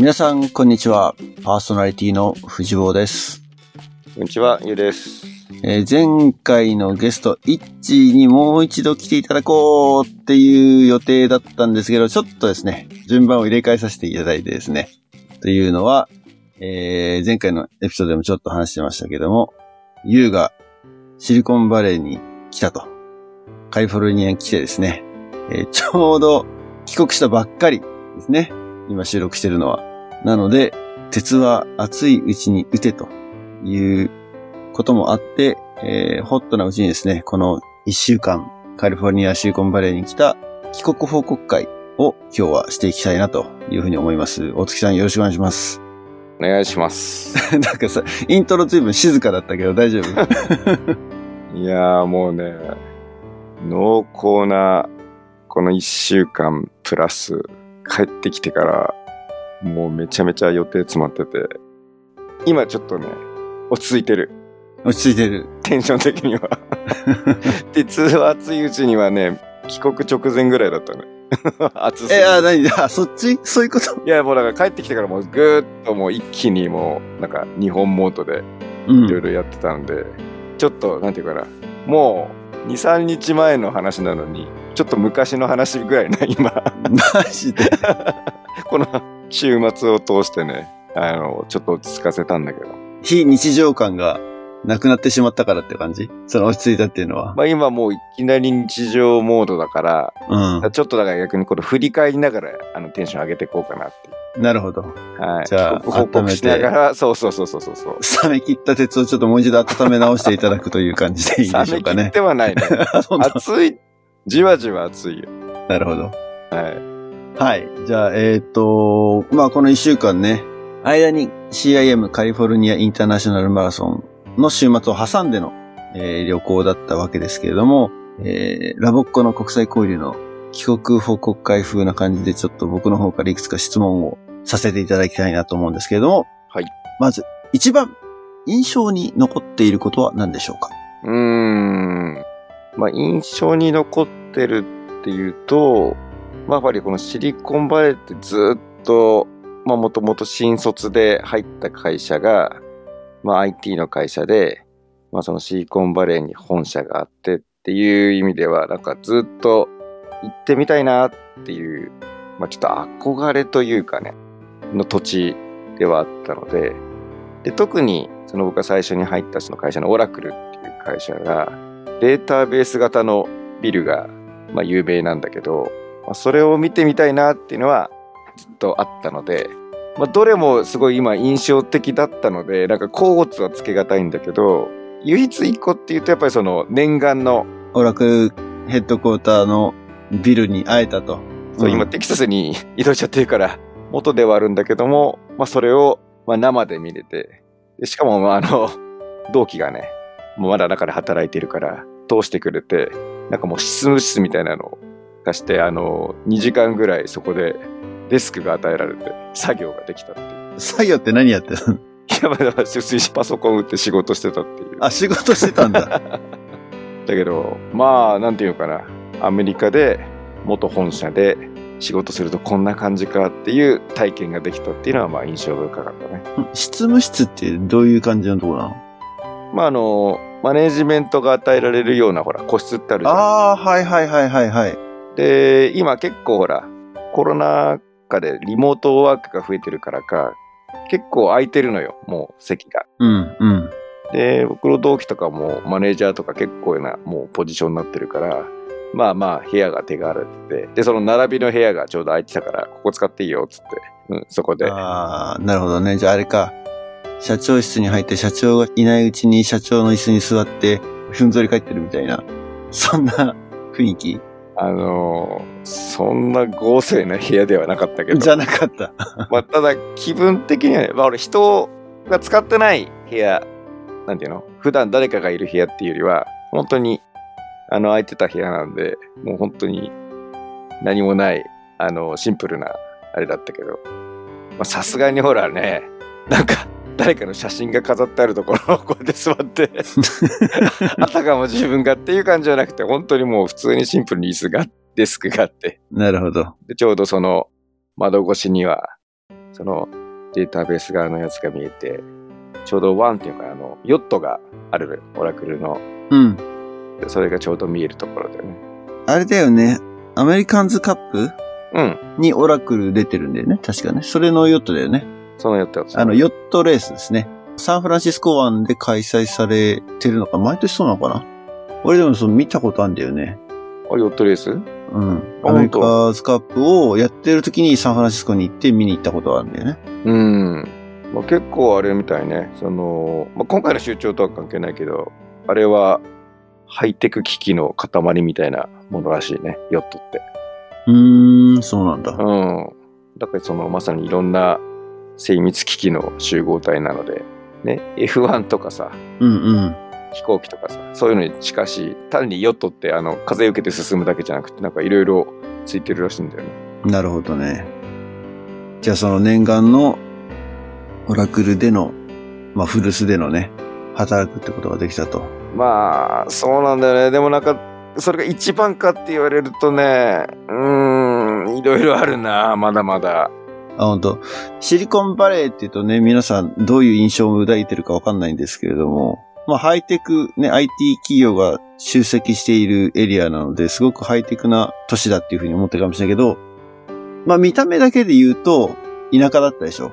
皆さん、こんにちは。パーソナリティの藤坊です。こんにちは、ゆうです。えー前回のゲスト、イッチーにもう一度来ていただこうっていう予定だったんですけど、ちょっとですね、順番を入れ替えさせていただいてですね。というのは、えー前回のエピソードでもちょっと話してましたけども、ユウがシリコンバレーに来たと。カリフォルニアに来てですね、えーちょうど帰国したばっかりですね。今収録してるのは。なので、鉄は熱いうちに打てということもあって、えーホットなうちにですね、この一週間、カリフォルニアシリコンバレーに来た帰国報告会を今日はしていきたいなというふうに思います。大月さんよろしくお願いします。お願いします。なんかさ、イントロ随分静かだったけど大丈夫？いやーもうね、濃厚なこの一週間プラス帰ってきてから、もうめちゃめちゃ予定詰まってて、今ちょっとね、落ち着いてる。落ち着いてる。テンション的には。鉄は熱いうちにはね、帰国直前ぐらいだったね。熱すぎえ、てあ、なに あ、そっち？そういうこと？いやもうだから帰ってきてからもうぐーっともう一気にもうなんか日本モードでうんいろいろやってたんで、ちょっと、なんていうかな、もう、2、3日前の話なのに、ちょっと昔の話ぐらいな、今、マジで？この週末を通してね、あの、ちょっと落ち着かせたんだけど。非日常感がなくなってしまったからって感じ？その落ち着いたっていうのは。まあ今もういきなり日常モードだから、うん。ちょっとだから逆にこれ振り返りながら、あの、テンション上げていこうかなっていう。なるほど。はい。じゃあ報告しながら、そうそうそうそうそうそう。冷め切った鉄をちょっともう一度温め直していただくという感じでいいでしょうかね。冷め切ってはないね。熱い、じわじわ熱いよ。なるほど。はい。はい。じゃあ、えっ、と、まあ、この一週間ね、間に CIM カリフォルニアインターナショナルマラソンの週末を挟んでの、えー旅行だったわけですけれども、えーラボッコの国際交流の帰国報告会風な感じでちょっと僕の方からいくつか質問をさせていただきたいなと思うんですけれども、はい。まず、一番印象に残っていることは何でしょうか？うーん。まあ、印象に残ってるっていうと、まあ、やっぱりこのシリコンバレーってずっと、まあ、もともと新卒で入った会社が、まあ、IT の会社で、まあ、そのシリコンバレーに本社があってっていう意味では、なんかずっと行ってみたいなっていう、まあ、ちょっと憧れというかね、の土地ではあったので、で、特に、その僕が最初に入ったその会社のオラクルっていう会社が、データベース型のビルが、まあ、有名なんだけど、まあ、それを見てみたいなっていうのはずっとあったので、まあ、どれもすごい今印象的だったので、なんか甲骨はつけがたいんだけど、唯一一個っていうとやっぱりその念願の、オラクルヘッドクォーターのビルに会えたと。そううん今テキサスに 移動しちゃってるから元ではあるんだけども、まあ、それをまあ生で見れてでしかもまああの同期がねもうまだ中で働いてるから通してくれてなんかもう執務室みたいなのを貸してあの2時間ぐらいそこでデスクが与えられて作業ができたっていう。作業って何やってたの？いやまあだパソコン打って仕事してたっていう。あ、仕事してたんだ。だけどまあなんていうのかなアメリカで元本社で仕事するとこんな感じかっていう体験ができたっていうのはまあ印象深かったね。執務室ってどういう感じのところなの？まああのマネージメントが与えられるようなほら個室ってあるじゃん。ああー、はいはいはいはいはい。で今結構ほらコロナ禍でリモートワークが増えてるからか結構空いてるのよもう席が。うんうん。で僕の同期とかもマネージャーとか結構なもうポジションになってるからまあまあ部屋が手が荒れててでその並びの部屋がちょうど空いてたからここ使っていいよっつって、うん、そこでああ、なるほどね。じゃああれか。社長室に入って社長がいないうちに社長の椅子に座ってふんぞり返ってるみたいな。そんな雰囲気？あのーそんな豪勢な部屋ではなかったけど。じゃなかった。まあ、ただ気分的にはね、まあ、俺人が使ってない部屋なんていうの？普段誰かがいる部屋っていうよりは本当にあの空いてた部屋なんでもう本当に何もないあのシンプルなあれだったけど。まあさすがにほらねなんか誰かの写真が飾ってあるところを こうやって座って あたかも自分がっていう感じじゃなくて本当にもう普通にシンプルに椅子がデスクがあってなるほど。でちょうどその窓越しにはそのデータベース側のやつが見えて、ちょうどワンっていうか、あの、ヨットがあるオラクルの。うん。でそれがちょうど見えるところだよね。あれだよね。アメリカンズカップうん。にオラクル出てるんだよね。確かね。それのヨットだよね。そのヨットやつ。あの、ヨットレースですね。サンフランシスコ湾で開催されてるのか、毎年そうなのかな？俺でもその見たことあるんだよね。あ、ヨットレース？うん。あアメリカズカップをやってる時にサンフランシスコに行って見に行ったことがあるんだよね。うん。まあ、結構あれみたいね。その、まあ、今回の集長とは関係ないけど、あれはハイテク機器の塊みたいなものらしいね、ヨットって。うーん、そうなんだ。うん。だからそのまさにいろんな精密機器の集合体なので、ね、F1 とかさ、うんうん。飛行機とかさ、そういうのに近しい、単にヨットってあの風受けて進むだけじゃなくて、なんかいろいろついてるらしいんだよね。なるほどね。じゃあその念願のオラクルでの、まあ古巣でのね、働くってことができたと。まあ、そうなんだよね。でもなんか、それが一番かって言われるとね、うーん、いろいろあるな、まだまだ。あ、本当シリコンバレーって言うとね、皆さんどういう印象を抱いてるかわかんないんですけれども、まあハイテク、ね、IT 企業が集積しているエリアなので、すごくハイテクな都市だっていうふうに思ってるかもしれないけど、まあ見た目だけで言うと、田舎だったでしょ？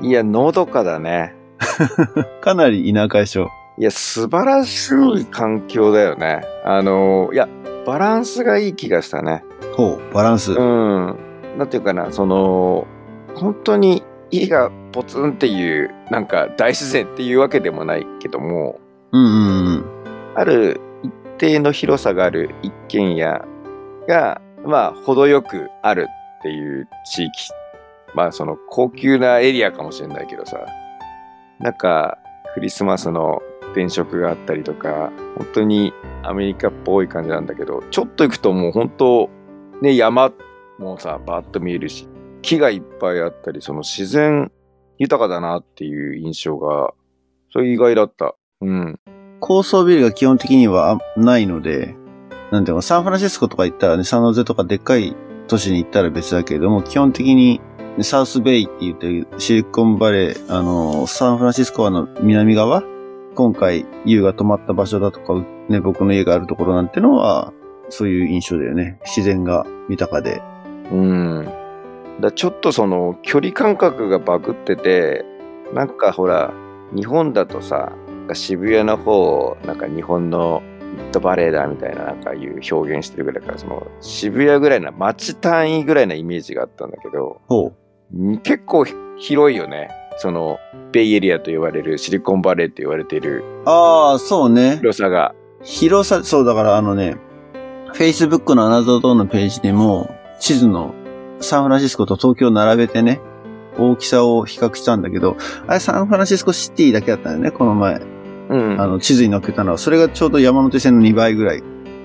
いや、のどかだね。かなり田舎でしょ？いや、素晴らしい環境だよね。あの、いや、バランスがいい気がしたね。ほう、バランス。うん。なんていうかな、その、本当に家がポツンっていう、なんか大自然っていうわけでもないけども、うんうんうん。ある一定の広さがある一軒家が、まあ、程よくあるっていう地域。まあ、その高級なエリアかもしれないけどさ、なんか、クリスマスの電飾があったりとか、本当にアメリカっぽい感じなんだけど、ちょっと行くともう本当、ね、山もさ、バーッと見えるし、木がいっぱいあったり、その自然豊かだなっていう印象が、それ意外だった。うん。高層ビルが基本的にはないので、なんていうの、サンフランシスコとか行ったらね、サンノゼとかでっかい都市に行ったら別だけれども、基本的にサウスベイって言ってるシリコンバレー、あの、サンフランシスコ湾の南側今回、ユウが泊まった場所だとか、ね、僕の家があるところなんてのは、そういう印象だよね。自然が豊かで。うん。だちょっとその距離感覚がバグってて、なんかほら、日本だとさ、渋谷の方をなんか日本のミッドバレーだみたいななんかいう表現してるぐらいから、その渋谷ぐらいな街単位ぐらいなイメージがあったんだけど、結構広いよね。そのベイエリアと言われるシリコンバレーと言われているう。ああ、そうね。広さが。広さ、そうだからあのね、Facebook のアナザードのページでも、地図のサンフランシスコと東京を並べてね、大きさを比較したんだけど、あれサンフランシスコシティだけだったんだよね、この前。うん。あの、地図に載っけたのは。それがちょうど山手線の2倍ぐらい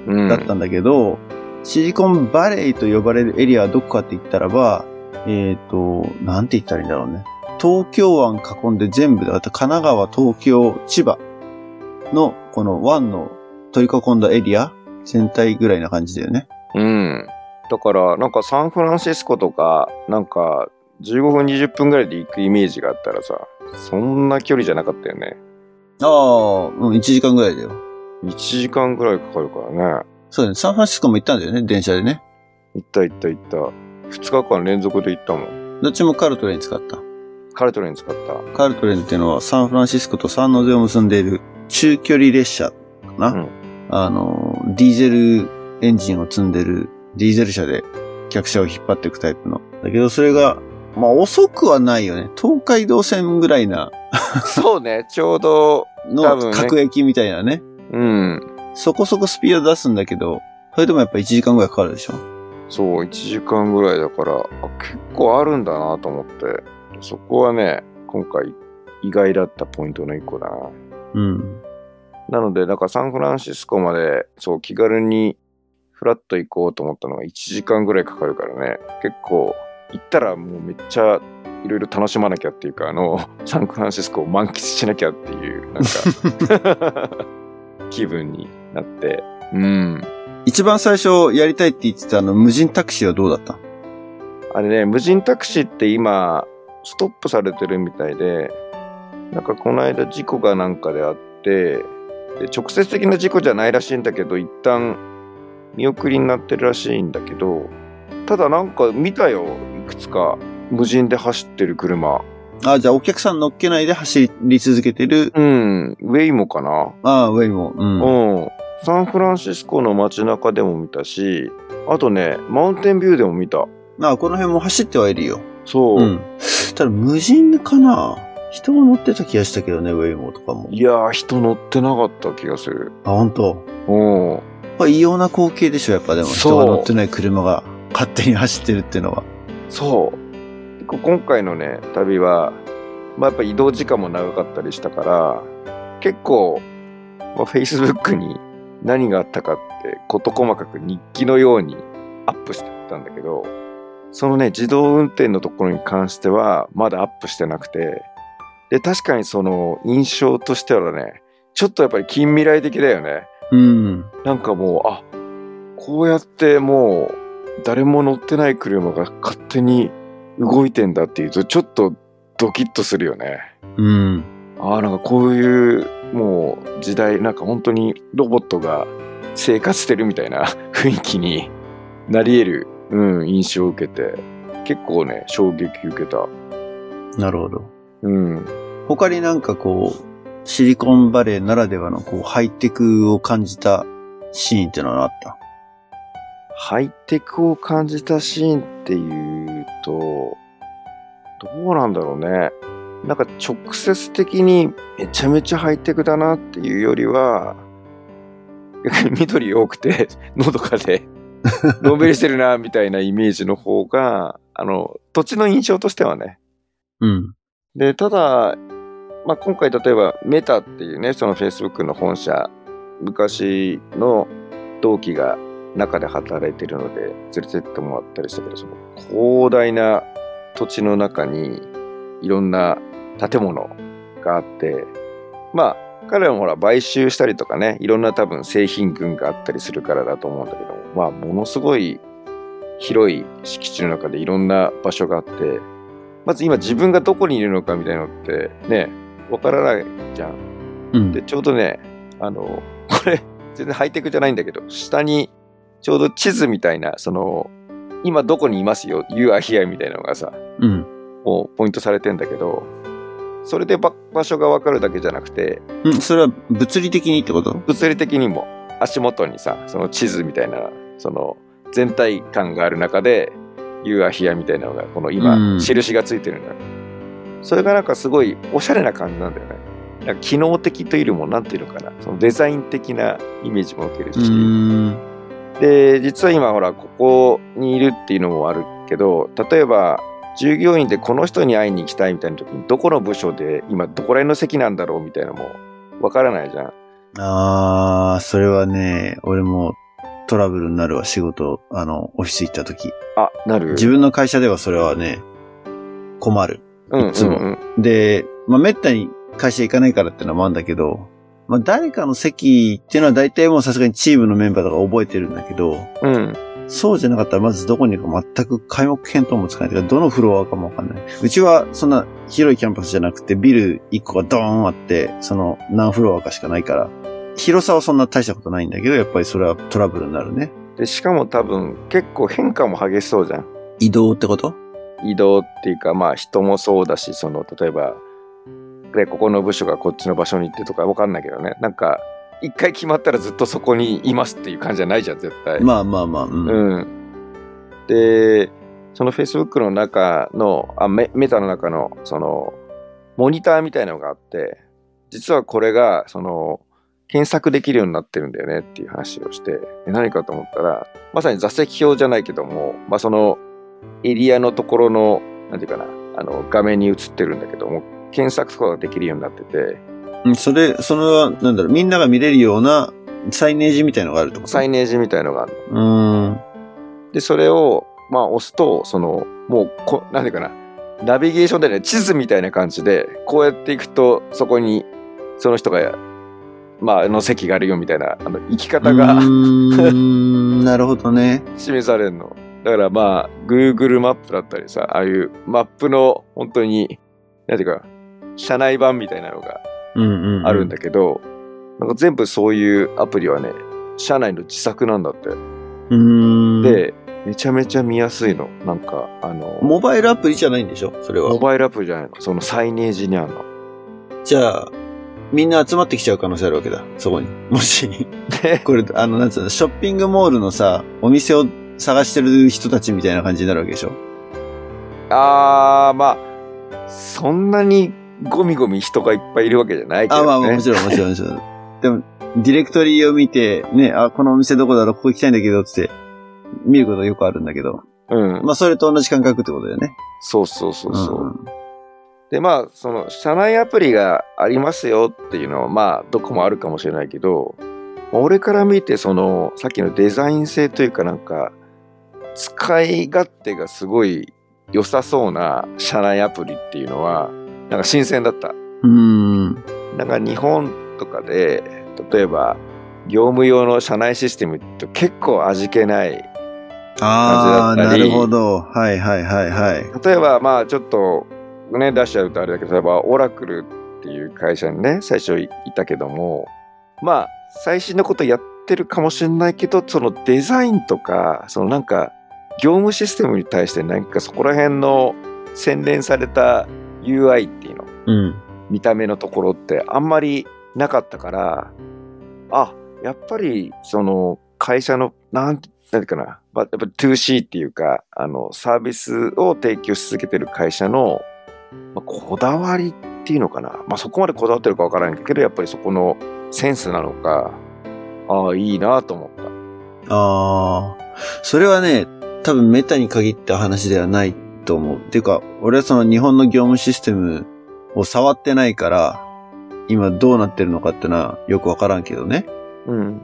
うんだったんだけど、シリコンバレーと呼ばれるエリアはどこかって言ったらば、えっ、と、なんて言ったらいいんだろうね。東京湾囲んで全部だ。あと神奈川、東京、千葉のこの湾の取り囲んだエリア全体ぐらいな感じだよね。うん。だから、なんかサンフランシスコとか、なんか15分、20分ぐらいで行くイメージがあったらさ、そんな距離じゃなかったよね。ああ、うん、1時間ぐらいだよ。1時間ぐらいかかるからね。そうだね。サンフランシスコも行ったんだよね、電車でね。行った行った行った。2日間連続で行ったもん。どっちもカルトレーン使った。カルトレイン使った。カルトレーンっていうのはサンフランシスコとサンノゼを結んでいる中距離列車かな。うんあの、ディーゼルエンジンを積んでるディーゼル車で客車を引っ張っていくタイプの。だけどそれが、まあ遅くはないよね。東海道線ぐらいなそうね、ちょうど、多の各駅みたいなね。うん。そこそこスピード出すんだけど、それでもやっぱ1時間ぐらいかかるでしょ。そう、1時間ぐらいだから、あ結構あるんだなと思って、そこはね、今回意外だったポイントの一個だな。うん。なので、だからサンフランシスコまで、そう、気軽にフラッと行こうと思ったのが1時間ぐらいかかるからね、結構、行ったらもうめっちゃいろいろ楽しまなきゃっていうか、あの、サンフランシスコを満喫しなきゃっていう、なんか、気分になって、うん。一番最初やりたいって言ってたあの無人タクシーはどうだった？あれね、無人タクシーって今、ストップされてるみたいで、なんかこの間事故がなんかであって、で直接的な事故じゃないらしいんだけど、一旦見送りになってるらしいんだけど、ただなんか見たよ、いくつか無人で走ってる車。あ、じゃあお客さん乗っけないで走り続けてる、うん、ウェイモかなああ、ウェイも。うん。うん。サンフランシスコの街中でも見たし、あとね、マウンテンビューでも見た。ああ、この辺も走ってはいるよ。そう。うん。ただ無人かな人が乗ってた気がしたけどね、ウェイモとかも。いやー、人乗ってなかった気がする。あ、本当。うん。まあ、異様な光景でしょ、やっぱでも。そう人が乗ってない車が勝手に走ってるっていうのは。そう。結構今回のね、旅は、まあやっぱ移動時間も長かったりしたから、結構、まあ、Facebook に何があったかって事細かく日記のようにアップしてたんだけど、そのね、自動運転のところに関してはまだアップしてなくて、で、確かにその印象としてはね、ちょっとやっぱり近未来的だよね。うん。なんかもう、あ、こうやってもう、誰も乗ってない車が勝手に動いてんだっていうと、ちょっとドキッとするよね。うん。ああ、なんかこういう、もう時代、なんか本当にロボットが生活してるみたいな 雰囲気になり得る、うん、印象を受けて、結構ね、衝撃受けた。なるほど。うん。他になんかこう、シリコンバレーならではのこう、ハイテクを感じたシーンってのはあったハイテクを感じたシーンっていうと、どうなんだろうね。なんか直接的にめちゃめちゃハイテクだなっていうよりは、逆に緑多くて、のどかで、のんびりしてるな、みたいなイメージの方が、あの、土地の印象としてはね。うん。で、ただ、まあ、今回例えばメタっていうね、その Facebook の本社、昔の同期が中で働いてるので連れてってもらったりしたけど、その広大な土地の中にいろんな建物があって、まあ、彼らもほら買収したりとかね、いろんな多分製品群があったりするからだと思うんだけど、まあ、ものすごい広い敷地の中でいろんな場所があって、まず今自分がどこにいるのかみたいなのってね、わからないじゃん。うん。で、ちょうどね、あの、これ、全然ハイテクじゃないんだけど、下にちょうど地図みたいな、その、今どこにいますよ、You are here みたいなのがさ、うん。もうポイントされてんだけど、それでば場所がわかるだけじゃなくて、うん。それは物理的にってこと？物理的にも足元にさ、その地図みたいな、その全体感がある中で、You are here みたいなのが、このう今、ん印がついてるんだよ。それがなんかすごいおしゃれな感じなんだよね。なんか機能的というよりも、なんていうのかな、そのデザイン的なイメージも受けるうし。で、実は今ほら、ここにいるっていうのもあるけど、例えば、従業員でこの人に会いに行きたいみたいな時に、どこの部署で今どこら辺の席なんだろうみたいなのもわからないじゃん。あー、それはね、俺もトラブルになるわ、仕事、あの、オフィス行った時。あ、なる自分の会社ではそれはね、困る。うんうんいつもうん。で、まあ、めったに会社行かないからってのもあるんだけど、まあ、誰かの席っていうのは大体もうさすがにチームのメンバーとか覚えてるんだけど、うん。そうじゃなかったらまずどこにいるか全く開目見当もつかない。てかどのフロアかもわかんない。うちはそんな広いキャンパスじゃなくてビル1個がドーンあって、その何フロアかしかないから、広さはそんな大したことないんだけど、やっぱりそれはトラブルになるね。で、しかも多分結構変化も激しそうじゃん。移動ってこと？移動っていうか、まあ人もそうだし、その、例えば、で、ここの部署がこっちの場所に行ってとかわかんないけどね。なんか、一回決まったらずっとそこにいますっていう感じじゃないじゃん、絶対。まあまあまあ、うん。うん。で、その Facebook の中の、あメメタの中の、その、モニターみたいなのがあって、実はこれが、その、検索できるようになってるんだよねっていう話をして、で何かと思ったら、まさに座席表じゃないけども、まあその、エリアのところの、なんていうかな、あの、画面に映ってるんだけども、検索とかができるようになってて、うんそれ、それは、なんだろう、みんなが見れるようなサイネージみたいのがあるってこと？サイネージみたいのがあるうーん。の。で、それを、まあ押すと、その、もうこ、なんていうかな、ナビゲーションでね、地図みたいな感じで、こうやっていくと、そこに、その人が、まあ、あの席があるよみたいな、あの、生き方うが なるほどね。示されるの。だからまあ、Google マップだったりさ、ああいうマップの本当に、なんていうか、社内版みたいなのがうんうん、うん。あるんだけど、なんか全部そういうアプリはね、社内の自作なんだって。うーん。、で、めちゃめちゃ見やすいの。なんか、あの、モバイルアプリじゃないんでしょ？それはモ。バイルアプリじゃないの。そのサイネージにあるの。じゃあ、みんな集まってきちゃう可能性あるわけだ。そこに。もし、で、これ、あの、なんつうの、ショッピングモールのさ、お店を探してる人たちみたいな感じになるわけでしょ？あー、まあ、そんなにゴミゴミ人がいっぱいいるわけじゃないけど、あ、ね。まあまあ、もちろん、もちろん、もちろん。でも、ディレクトリを見て、ね、あ、このお店どこだろう、ここ行きたいんだけど、つって、見ることよくあるんだけど。うん。まあ、それと同じ感覚ってことだよね。そうそうそうそう。んで、まあ、その、社内アプリがありますよっていうのは、まあ、どこもあるかもしれないけど、俺から見て、その、さっきのデザイン性というかなんか、使い勝手がすごい良さそうな社内アプリっていうのは、なんか新鮮だった。うーん。なんか日本とかで、例えば、業務用の社内システムって結構味気ない。ああ、な感じだったりるほど。はいはいはいはい。例えば、まあちょっと、ね、出しちゃうとあれだけど、例えば、オラクルっていう会社にね、最初いたけども、まあ、最新のことやってるかもしれないけど、そのデザインとか、そのなんか、業務システムに対してなんかそこら辺の洗練された UI っていうの、うん。見た目のところってあんまりなかったから、あ、やっぱりその会社の、なんて、なんていうかな、まあ、やっぱ 2C っていうか、あの、サービスを提供し続けてる会社の、まあ、こだわりっていうのかな。まあ、そこまでこだわってるかわからないけど、やっぱりそこのセンスなのか、ああ、いいなと思った。ああ、それはね、多分メタに限った話ではないと思う。っていうか、俺はその日本の業務システムを触ってないから、今どうなってるのかってのはよくわからんけどね。うん。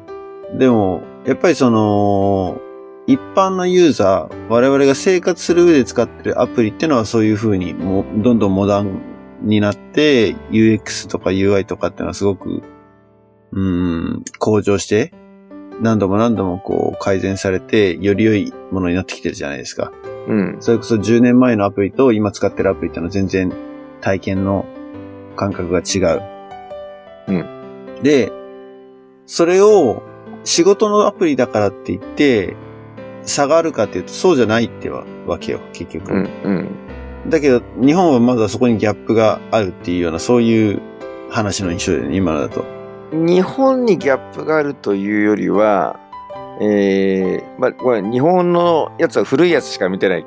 でも、やっぱりその、一般のユーザー、我々が生活する上で使ってるアプリってのはそういう風にもうどんどんモダンになって UX とか UI とかってのはすごく、うーん、向上して何度も何度もこう改善されてより良いものになってきてるじゃないですか。うん。それこそ10年前のアプリと今使ってるアプリってのは全然体験の感覚が違う。うん。で、それを仕事のアプリだからって言って差があるかっていうとそうじゃないってわわけよ、結局。うん。うん。だけど日本はまだそこにギャップがあるっていうようなそういう話の印象だよね、今のだと。日本にギャップがあるというよりは、えー、まあ、これ日本のやつは古いやつしか見てない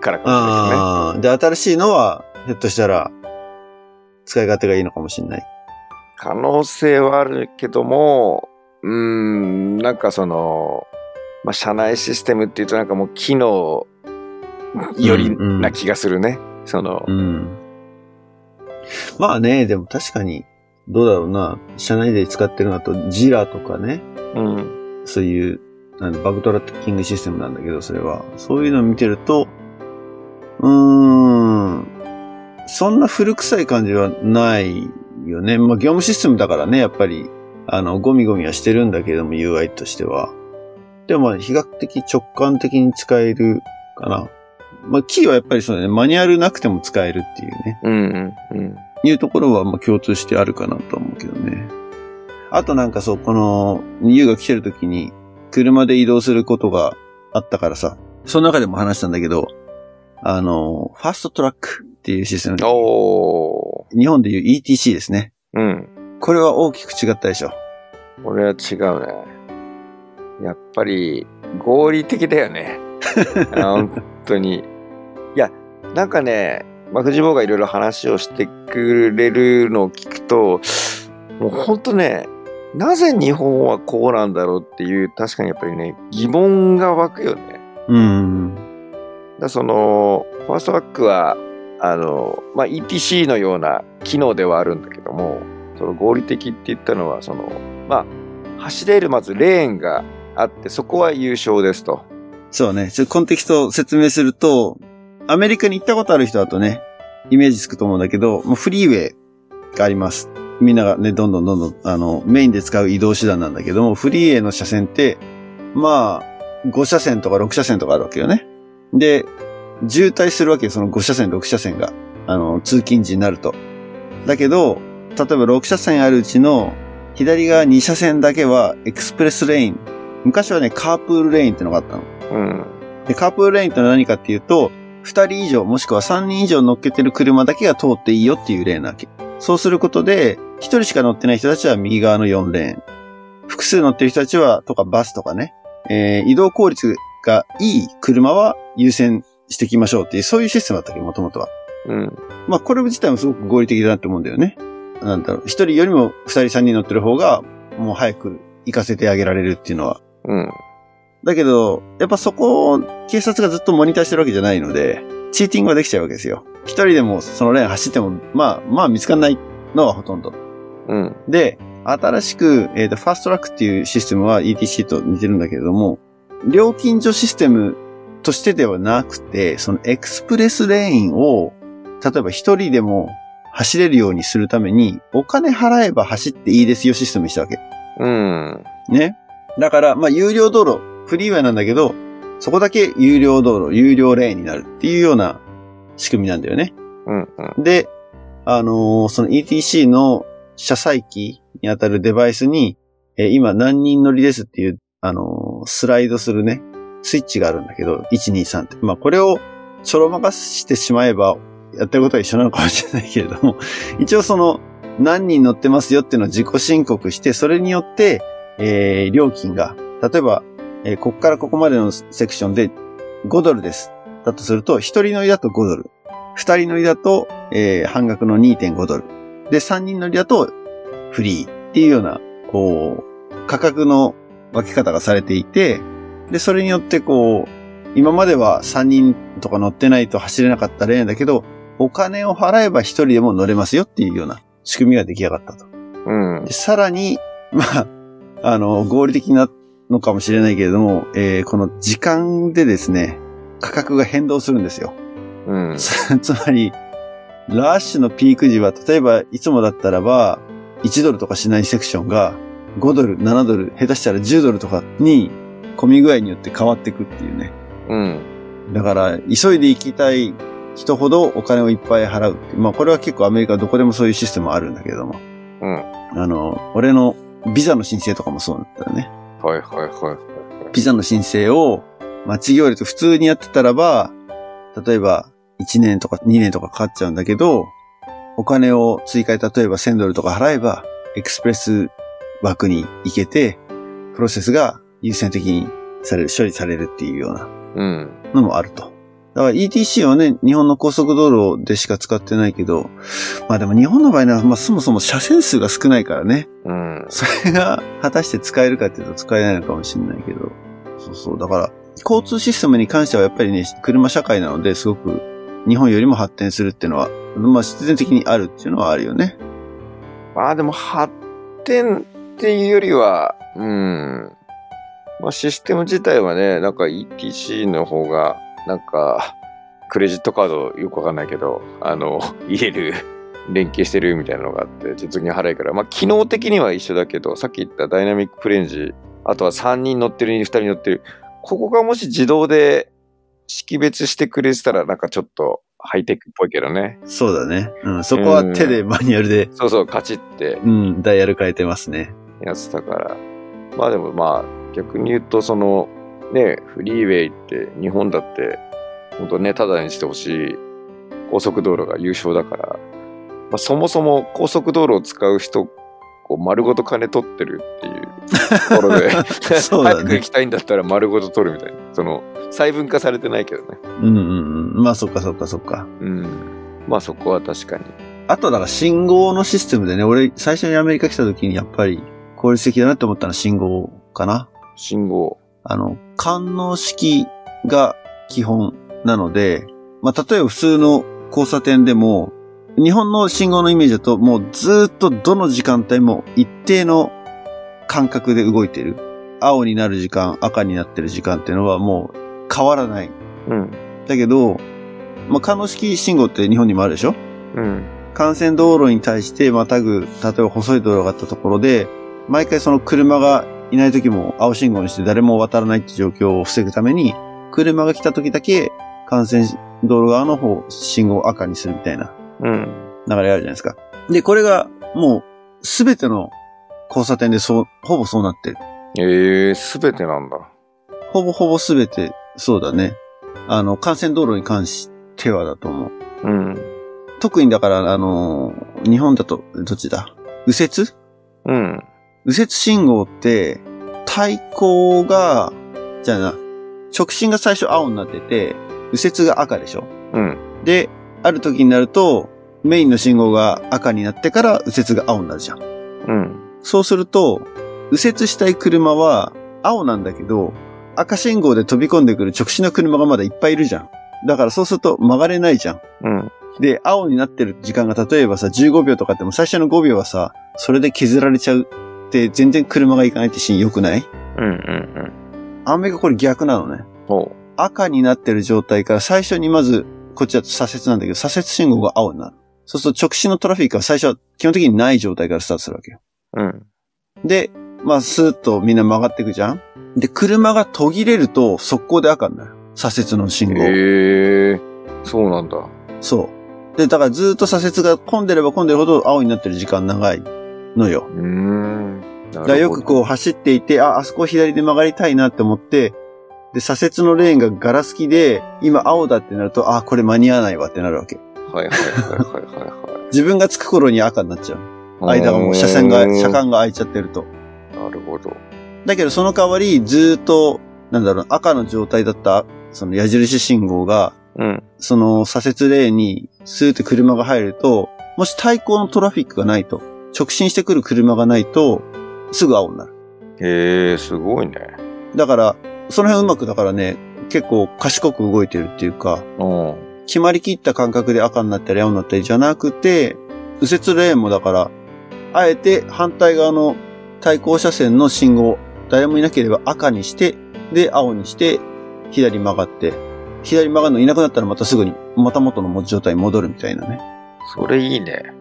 からかもしれないね。で、新しいのは、ひょっとしたら、使い勝手がいいのかもしれない。可能性はあるけども、うーん、なんかその、まあ、社内システムっていうとなんかもう機能よりな気がするね。そのう、ん。まあね、でも確かに、どうだろうな。社内で使ってるのだと、ジラとかね、うん、そういう、バグトラッキングシステムなんだけど、それは。そういうのを見てると、うーん、そんな古臭い感じはないよね。まあ、業務システムだからね、やっぱり、あの、ゴミゴミはしてるんだけども、UI としては。でもまあ、比較的直感的に使えるかな。まあ、キーはやっぱりそうだね、マニュアルなくても使えるっていうね。うん、うん、いうところはまあ共通してあるかなとは思うけどね。あとなんかそう、この、ユウが来てる時に、車で移動することがあったからさ、その中でも話したんだけど、あの、ファストトラックっていうシステム。お日本でいう ETC ですね。ー、うん。これは大きく違ったでしょ。俺は違うね。やっぱり合理的だよね。あ 本当に。いや、なんかね、まあ、藤坊がいろいろ話をしてくれるのを聞くと、もう本当ね、なぜ日本はこうなんだろうっていう、確かにやっぱりね、疑問が湧くよね。うん。だその、ファーストバックは、あの、まあ、ETC のような機能ではあるんだけども、その合理的って言ったのは、その、まあ、走れるまずレーンがあって、そこは優勝ですと。そうね。ちょっとコンテキストを説明すると、アメリカに行ったことある人だとね、イメージつくと思うんだけど、もうフリーウェイがあります。みんながね、どんどんどんどん、あの、メインで使う移動手段なんだけども、フリーウェイの車線って、まあ、5車線とか6車線とかあるわけよね。で、渋滞するわけよ、その5車線、6車線が。あの、通勤時になると。だけど、例えば6車線あるうちの左側2車線だけはエクスプレスレーン。昔はね、カープールレーンってのがあったの。うん。で、カープールレーンって何かっていうと、2人以上もしくは3人以上乗っけてる車だけが通っていいよっていうレーンなわけ。そうすることで、1人しか乗ってない人たちは右側の4レーン。複数乗ってる人たちは、とかバスとかね、えー移動効率がいい車は優先していきましょうっていう、そういうシステムだったわけ、もともとは。うん。まあ、これ自体もすごく合理的だなって思うんだよね。なんだろう、一人よりも二人三人乗ってる方が、もう早く行かせてあげられるっていうのは。うん。だけど、やっぱそこを警察がずっとモニターしてるわけじゃないので、チーティングができちゃうわけですよ。一人でもそのレーン走っても、まあ、まあ見つかんないのはほとんど。うん。で、新しく、えっ、と、ファーストラックっていうシステムは ETC と似てるんだけれども、料金所システムとしてではなくて、そのエクスプレスレーンを、例えば一人でも走れるようにするために、お金払えば走っていいですよシステムにしたわけ。うん。ね。だから、まあ、有料道路、フリーウェイなんだけど、そこだけ有料道路、有料レーンになるっていうような仕組みなんだよね。うん。うん。で、あのーその ETC の車載機にあたるデバイスに、えー今何人乗りですっていう、あのースライドするね、スイッチがあるんだけど、1、2、3って。まあ、これをちょろまかしてしまえば、やってることは一緒なのかもしれないけれども、一応その、何人乗ってますよっていうのを自己申告して、それによって、えー料金が、例えば、えーこっからここまでのセクションで5ドルです。だとすると、1人乗りだと5ドル。2人乗りだと、えー半額の2.5ドル。で、3人乗りだとフリーっていうような、こう、価格の分け方がされていて、で、それによってこう、今までは3人とか乗ってないと走れなかったレーンだけど、お金を払えば1人でも乗れますよっていうような仕組みが出来上がったと。うんで。さらに、まあ、あの、合理的なのかもしれないけれども、えーこの時間でですね、価格が変動するんですよ。うん。つ つまり、ラッシュのピーク時は、例えば、いつもだったらば、1ドルとかしないセクションが、5ドル、7ドル、下手したら10ドルとかに、混み具合によって変わっていくっていうね。うん。だから、急いで行きたい人ほどお金をいっぱい払うっていう。まあ、これは結構アメリカどこでもそういうシステムあるんだけれども。うん。あの、俺のビザの申請とかもそうだったよね。はいはいはい。ビザの申請を、待ち行列普通にやってたらば、例えば1年とか2年とかかかっちゃうんだけど、お金を追加で例えば1000ドルとか払えば、エクスプレス枠に行けて、プロセスが優先的にされる、処理されるっていうようなうん。のもあると。だから ETC はね、日本の高速道路でしか使ってないけど、まあでも日本の場合は、まあそもそも車線数が少ないからね、うん。それが果たして使えるかっていうと使えないのかもしれないけど。そうそう。だから、交通システムに関してはやっぱりね、車社会なので、すごく日本よりも発展するっていうのは、まあ必然的にあるっていうのはあるよね。まあでも発展っていうよりは、うん。まあシステム自体はね、なんか ETC の方が、なんか、クレジットカードよくわかんないけど、あの、入れる、連携してるみたいなのがあって、実に払いから、まあ機能的には一緒だけど、さっき言ったダイナミックプレンジ、あとは3人乗ってる、2人乗ってる、ここがもし自動で識別してくれてたら、なんかちょっとハイテクっぽいけどね。そうだね。うん。そこは手でマニュアルで、そうそう、カチってうん、ダイヤル変えてますね。やつだから。まあでもまあ逆に言うとそのね、フリーウェイって日本だって本当ね、ただにしてほしい高速道路が優勝だから、まあ、そもそも高速道路を使う人、こう丸ごと金取ってるっていうところで、そうだね早く行きたいんだったら丸ごと取るみたいな。その細分化されてないけどね。うんうんうん。まあそっかそっかそっか。うん。まあそこは確かに。あとだから信号のシステムでね、俺最初にアメリカ来た時にやっぱり効率的だなって思ったのは信号かな。信号。あの、感応式が基本なので、まあ、例えば普通の交差点でも、日本の信号のイメージだともうずーっとどの時間帯も一定の間隔で動いてる。青になる時間、赤になってる時間っていうのはもう変わらない。うん。だけど、まあ、感応式信号って日本にもあるでしょ？うん。幹線道路に対してまたぐ、例えば細い道路があったところで、毎回その車がいない時も青信号にして誰も渡らないって状況を防ぐために、車が来た時だけ幹線道路側の方、信号を赤にするみたいなうん。流れあるじゃないですか。で、これがもうすべての交差点でそう、ほぼそうなってる。ええすべてなんだ。ほぼほぼすべてそうだね。あの、幹線道路に関してはだと思う。うん。特にだから、あのー日本だと、どっちだ？右折？うん。右折信号って、対向が、じゃあな、直進が最初青になってて、右折が赤でしょ？うん。で、ある時になると、メインの信号が赤になってから右折が青になるじゃん。うん。そうすると、右折したい車は青なんだけど、赤信号で飛び込んでくる直進の車がまだいっぱいいるじゃん。だからそうすると曲がれないじゃん。うん。で、青になってる時間が例えばさ、15秒とかでも最初の5秒はさ、それで削られちゃうって全然車が行かないってシーン良くない？うん。うん。アンメがこれ逆なのね。ほ赤になってる状態から最初にまず、こっちだと左折なんだけど、左折信号が青になる。そうすると直進のトラフィックは最初は基本的にない状態からスタートするわけよ。う。うん。で、まあ、スーッとみんな曲がっていくじゃんで、車が途切れると速攻で赤になる。左折の信号。ええそうなんだ。そう。で、だからずーっと左折が混んでれば混んでるほど青になってる時間長いのよ。うーん。なだからよくこうう。走っていて、あ、あそこ左で曲がりたいなって思って、で、左折のレーンがガラスきで、今青だってなると、あ、これ間に合わないわってなるわけ。はいはいはいはいはいは 自分が着く頃に赤になっちゃう。い。間がもう車線が、車間が空いちゃってると。なるほど。だけどその代わり、ずーっと、なんだろう、赤の状態だった、その矢印信号が、うん。その左折レーンにスーって車が入ると、もし対向のトラフィックがないと、直進してくる車がないと、すぐ青になる。へえ、すごいね。だから、その辺うまくだからね、結構賢く動いてるっていうか、うん。決まりきった感覚で赤になったり青になったりじゃなくて、右折レーンもだから、あえて反対側の対向車線の信号、誰もいなければ赤にして、で、青にして、左曲がって、左曲がるのいなくなったらまたすぐに、また元の状態に戻るみたいなね。それいいね。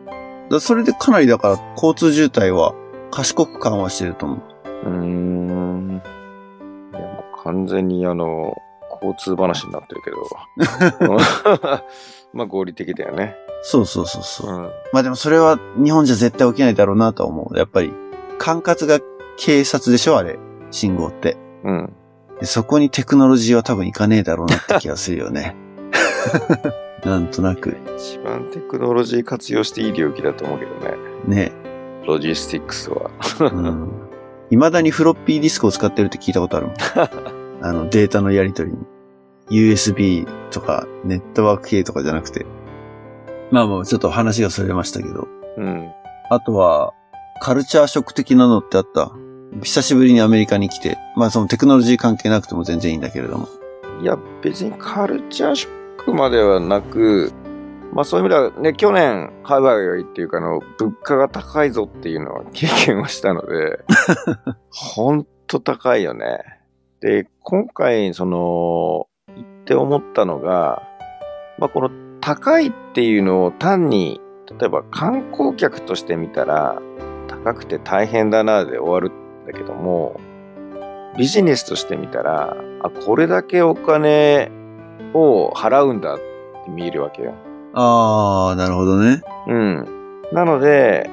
だそれでかなりだから交通渋滞は賢く緩和してると思う。うーん。いや、もう完全にあの、交通話になってるけど。まあ合理的だよね。そうそうそうそう。うん。まあでもそれは日本じゃ絶対起きないだろうなとは思う。やっぱり、管轄が警察でしょあれ。信号って。うん。でそこにテクノロジーは多分いかねえだろうなって気がするよね。なんとなく。一番テクノロジー活用していい領域だと思うけどね。ね。ロジスティックスは。うん。未だにフロッピーディスクを使ってるって聞いたことあるもん。あの、データのやり取りに。USB とか、ネットワーク系とかじゃなくて。まあまあ、ちょっと話がそれましたけど。うん。あとは、カルチャーショック的なのってあった？久しぶりにアメリカに来て。まあそのテクノロジー関係なくても全然いいんだけれども。いや、別にカルチャーショックまではなく、まあそういう意味ではね、去年、海外っていうかあの、物価が高いぞっていうのは経験をしたので、ほんと高いよね。で、今回、その、行って思ったのが、まあこの高いっていうのを単に、例えば観光客として見たら、高くて大変だなで終わるんだけども、ビジネスとして見たら、あ、これだけお金を払うんだって見えるわけよ。あー、なるほどね。うん。なので、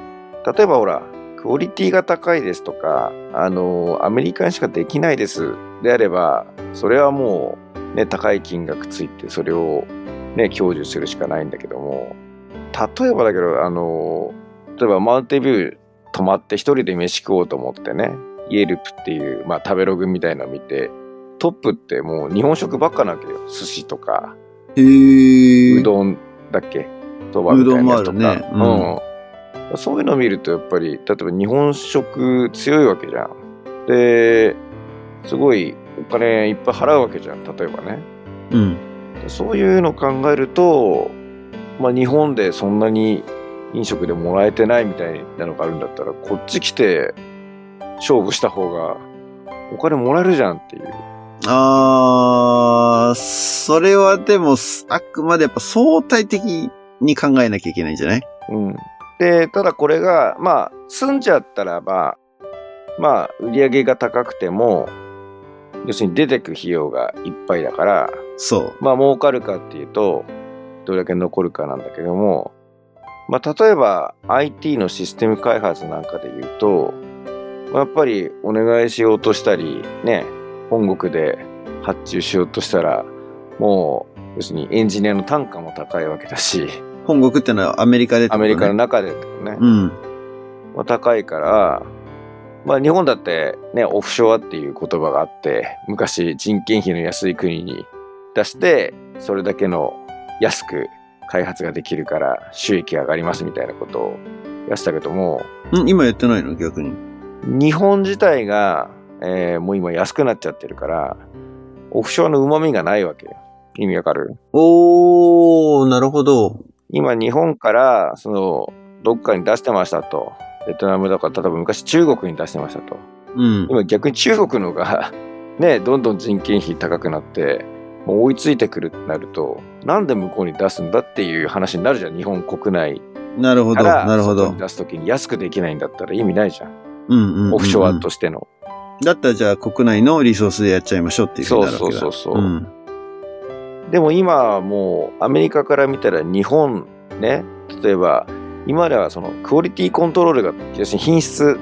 例えばほら、クオリティが高いですとか、あの、アメリカにしかできないですであれば、それはもう、ね、高い金額ついて、それをね、享受するしかないんだけども、例えばだけど、あの、例えばマウンテンビュー泊まって一人で飯食おうと思ってね、イエルプっていう、まあ食べログみたいなのを見て、トップってもう日本食ばっかなわけよ。寿司とか、へー。うどんだっけ？そばみたいなやつとか。うどんもあるねうんうんそういうのを見ると、やっぱり、例えば日本食強いわけじゃん。で、すごいお金いっぱい払うわけじゃん。例えばね。うん。そういうのを考えると、まあ日本でそんなに飲食でもらえてないみたいなのがあるんだったら、こっち来て勝負した方がお金もらえるじゃんっていう。あー、それはでも、あくまでやっぱ相対的に考えなきゃいけないんじゃない？うん。で、ただこれが、まあ、住んじゃったらば、まあ、売り上げが高くても、要するに出てく費用がいっぱいだから、そまあ、儲かるかっていうと、どれだけ残るかなんだけども、まあ、例えば IT のシステム開発なんかで言うと、まあやっぱりお願いしようとしたり、ね、本国で発注しようとしたら、もう、要するにエンジニアの単価も高いわけだし、う。本国ってのはアメリカでねアメリカの中でね、うん。まあ、高いから、まあ日本だってね、オフショアっていう言葉があって、昔人件費の安い国に出して、それだけの安く開発ができるから収益が上がりますみたいなことをやってたけども、ん今やってないの？逆に。日本自体が、えーもう今安くなっちゃってるから、オフショアの旨味がないわけよ。意味わかる？おー、なるほど。今日本から、その、どっかに出してましたと。ベトナムだから、例えば昔中国に出してましたと。うん。今逆に中国のが ねどんどん人件費高くなってもう追いついてくるってなるとなんで向こうに出すんだっていう話になるじゃん日本国内なるほど。なるほど。出す時に安くできないんだったら意味ないじゃん、うんうんうんうん。オフショアとしてのだったらじゃあ国内のリソースでやっちゃいましょうっていうふうになるわけだ。そうそうそうそううん。でも今はもうアメリカから見たら日本ね例えば今ではそのクオリティコントロールが要するに品質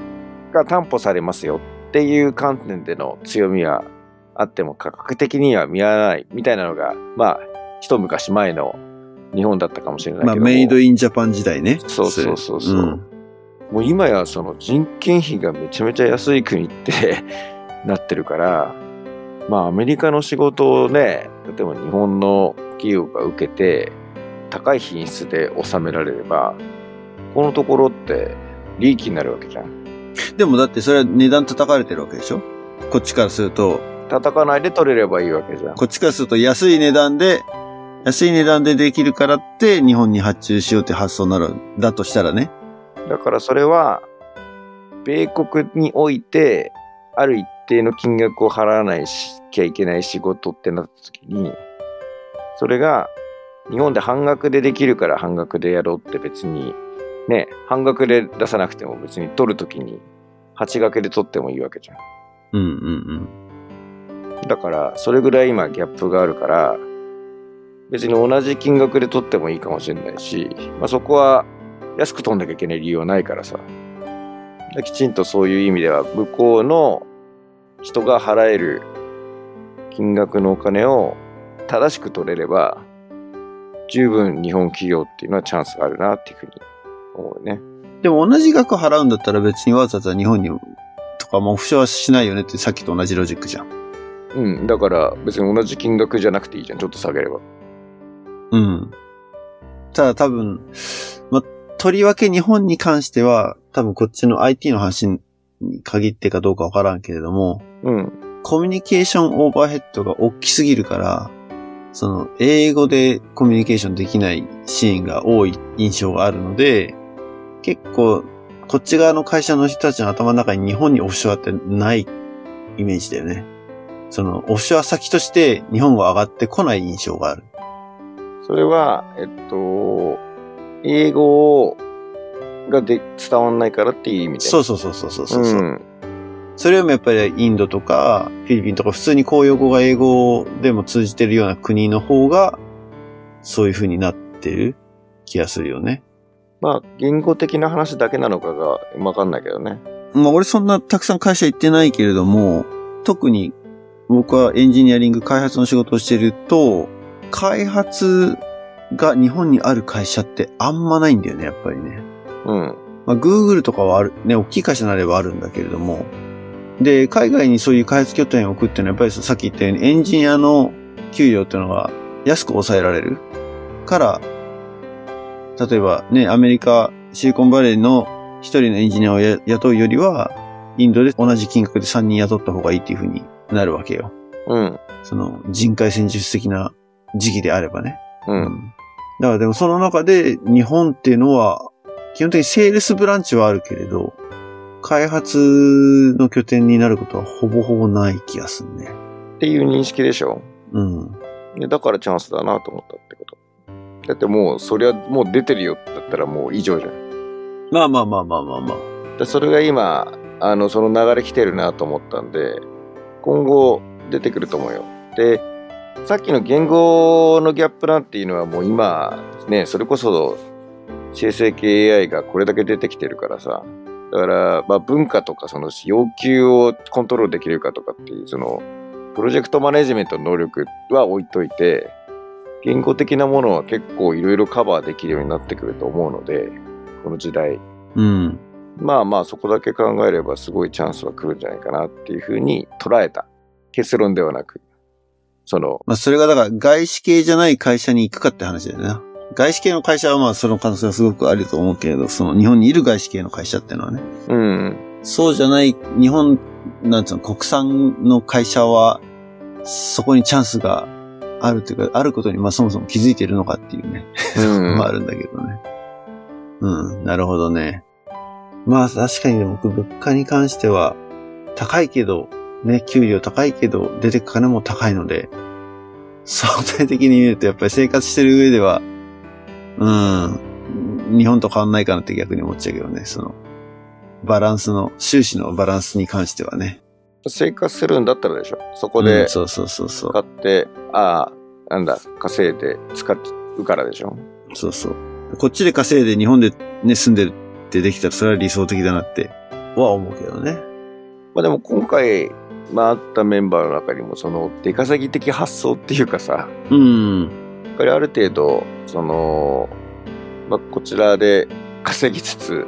が担保されますよっていう観点での強みはあっても価格的には見合わないみたいなのがまあ一昔前の日本だったかもしれないけまあ、メイドインジャパン時代ね。そうそうそうそう、んもう今やその人件費がめちゃめちゃ安い国って なってるからまあアメリカの仕事をね例えば日本の企業が受けて高い品質で収められればこのところって利益になるわけじゃんでもだってそれは値段叩かれてるわけでしょ？こっちからすると、叩かないで取れればいいわけじゃんこっちからすると安い値段で、安い値段でできるからって日本に発注しようって発想になる。だとしたらね。だからそれは米国においてある一定の金額を払わないしきゃいけない仕事ってなった時にそれが日本で半額でできるから半額でやろうって別にね半額で出さなくても別に取る時に8掛けで取ってもいいわけじゃんうんうん。だからそれぐらい今ギャップがあるから別に同じ金額で取ってもいいかもしれないし、まあ、そこは安く取んなきゃいけない理由はないからさできちんとそういう意味では向こうの人が払える金額のお金を正しく取れれば十分日本企業っていうのはチャンスがあるなっていうふうに思うね。うん。でも同じ額払うんだったら別にわざわざ日本にとかもオフショアしないよねってさっきと同じロジックじゃん。うん、だから別に同じ金額じゃなくていいじゃん。ちょっと下げれば。うん。ただ多分、ま、とりわけ日本に関しては、多分こっちの IT の話に限ってかどうかわからんけれども、うん。コミュニケーションオーバーヘッドが大きすぎるから、その、英語でコミュニケーションできないシーンが多い印象があるので、結構、こっち側の会社の人たちの頭の中に日本にオフショアってないイメージだよね。その、オフショア先として日本が上がってこない印象がある。それは、えっと、英語がで伝わんないからっていう意味で。そうそうそうそうそうそう。ん。それよりもやっぱりインドとかフィリピンとか普通に公用語が英語でも通じてるような国の方がそういう風になってる気がするよね。まあ、言語的な話だけなのかがわかんないけどね。まあ俺そんなたくさん会社行ってないけれども、特に僕はエンジニアリング開発の仕事をしてると、開発が日本にある会社ってあんまないんだよね、やっぱりね。うん。まあ、Google とかはある、ね、大きい会社になればあるんだけれども、で、海外にそういう開発拠点を置くっていうのは、やっぱりさっき言ったようにエンジニアの給料っていうのが安く抑えられるから、例えばね、アメリカ、シリコンバレーの一人のエンジニアをや雇うよりは、インドで同じ金額で3人雇った方がいいっていうふうになるわけよ。うん。その人海戦術的な時期であればね。うん。だからでもその中で日本っていうのは、基本的にセールスブランチはあるけれど、開発の拠点になることはほぼほぼない気がするね。っていう認識でしょ。うん。でだからチャンスだなと思ったってこと。だってもう、そりゃもう出てるよだったらもう以上じゃん。まあまあまあまあまあまあ。でそれが今、あの、その流れ来てるなと思ったんで、今後出てくると思うよ。で、さっきの言語のギャップなんていうのはもう今、ね、それこそ生成系 AI がこれだけ出てきてるからさ、だから、まあ、文化とかその要求をコントロールできるかとかっていう、その、プロジェクトマネジメントの能力は置いといて、言語的なものは結構いろいろカバーできるようになってくると思うので、この時代。うん。まあまあそこだけ考えればすごいチャンスは来るんじゃないかなっていうふうに捉えた。結論ではなく。その。まあそれがだから外資系じゃない会社に行くかって話だよね。外資系の会社はまあその可能性はすごくあると思うけれど、その日本にいる外資系の会社っていうのはね。うん。そうじゃない、日本、なんつうの、国産の会社は、そこにチャンスがあるというか、あることにまあそもそも気づいているのかっていうね。うん。まああるんだけどね。うん、なるほどね。まあ確かに僕物価に関しては高いけど、ね、給料高いけど出てく金も高いので、相対的に見るとやっぱり生活してる上では、うん、日本と変わんないかなって逆に思っちゃうけどね、その、バランスの、収支のバランスに関してはね。生活するんだったらでしょ。そこで、そうそうそうそう。使って、ああ、なんだ、稼いで使うからでしょ。そうそう。こっちで稼いで日本でね、住んでるってできたらそれは理想的だなっては思うけどね。まあでも今回、まああったメンバーの中にもその出稼ぎ的発想っていうかさ、うん。やっぱりある程度、その、まあこちらで稼ぎつつ、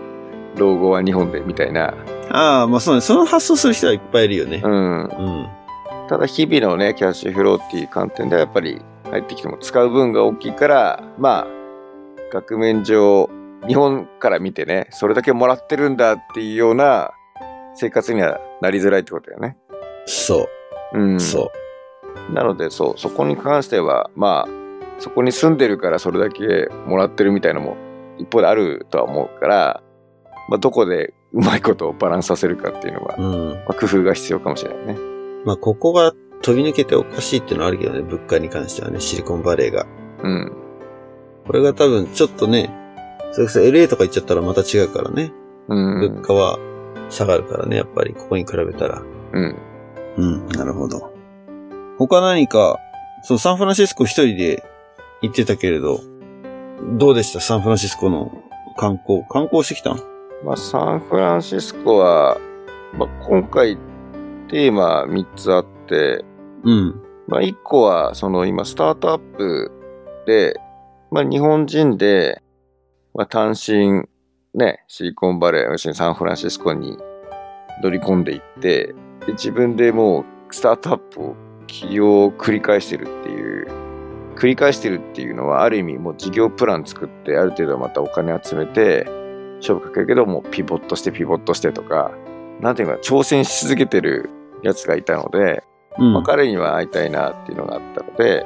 老後は日本でみたいな。ああ、まあそうね。その発想する人はいっぱいいるよね。うん。うん。ただ日々のね、キャッシュフローっていう観点ではやっぱり入ってきても使う分が大きいから、まあ、額面上、日本から見てね、それだけもらってるんだっていうような生活にはなりづらいってことだよね。そう。うん。そう。なので、そう、そこに関しては、まあ、そこに住んでるからそれだけもらってるみたいなのも一方であるとは思うから、まあ、どこでうまいことをバランスさせるかっていうのは、うん、まあ、工夫が必要かもしれないね。まあ、ここが飛び抜けておかしいっていうのはあるけどね、物価に関してはね、シリコンバレーが。うん。これが多分ちょっとね、それこそ LA とか行っちゃったらまた違うからね。うん。物価は下がるからね、やっぱりここに比べたら。うん。うん、なるほど。他何か、そう、サンフランシスコ一人で行ってたけれど、どうでした？サンフランシスコの観光。観光してきたまあ、サンフランシスコは、まあ、今回テーマ3つあって、うん。まあ、1個は、その今、スタートアップで、まあ、日本人で、まあ、単身、ね、シリコンバレー、要するにサンフランシスコに乗り込んでいって、で自分でもうスタートアップを起業を繰り返してるっていう、繰り返してるっていうのは、ある意味もう事業プラン作って、ある程度またお金集めて、勝負かけるけど、もうピボットしてピボットしてとか、なんていうか、挑戦し続けてるやつがいたので、うん、まあ、彼には会いたいなっていうのがあったので、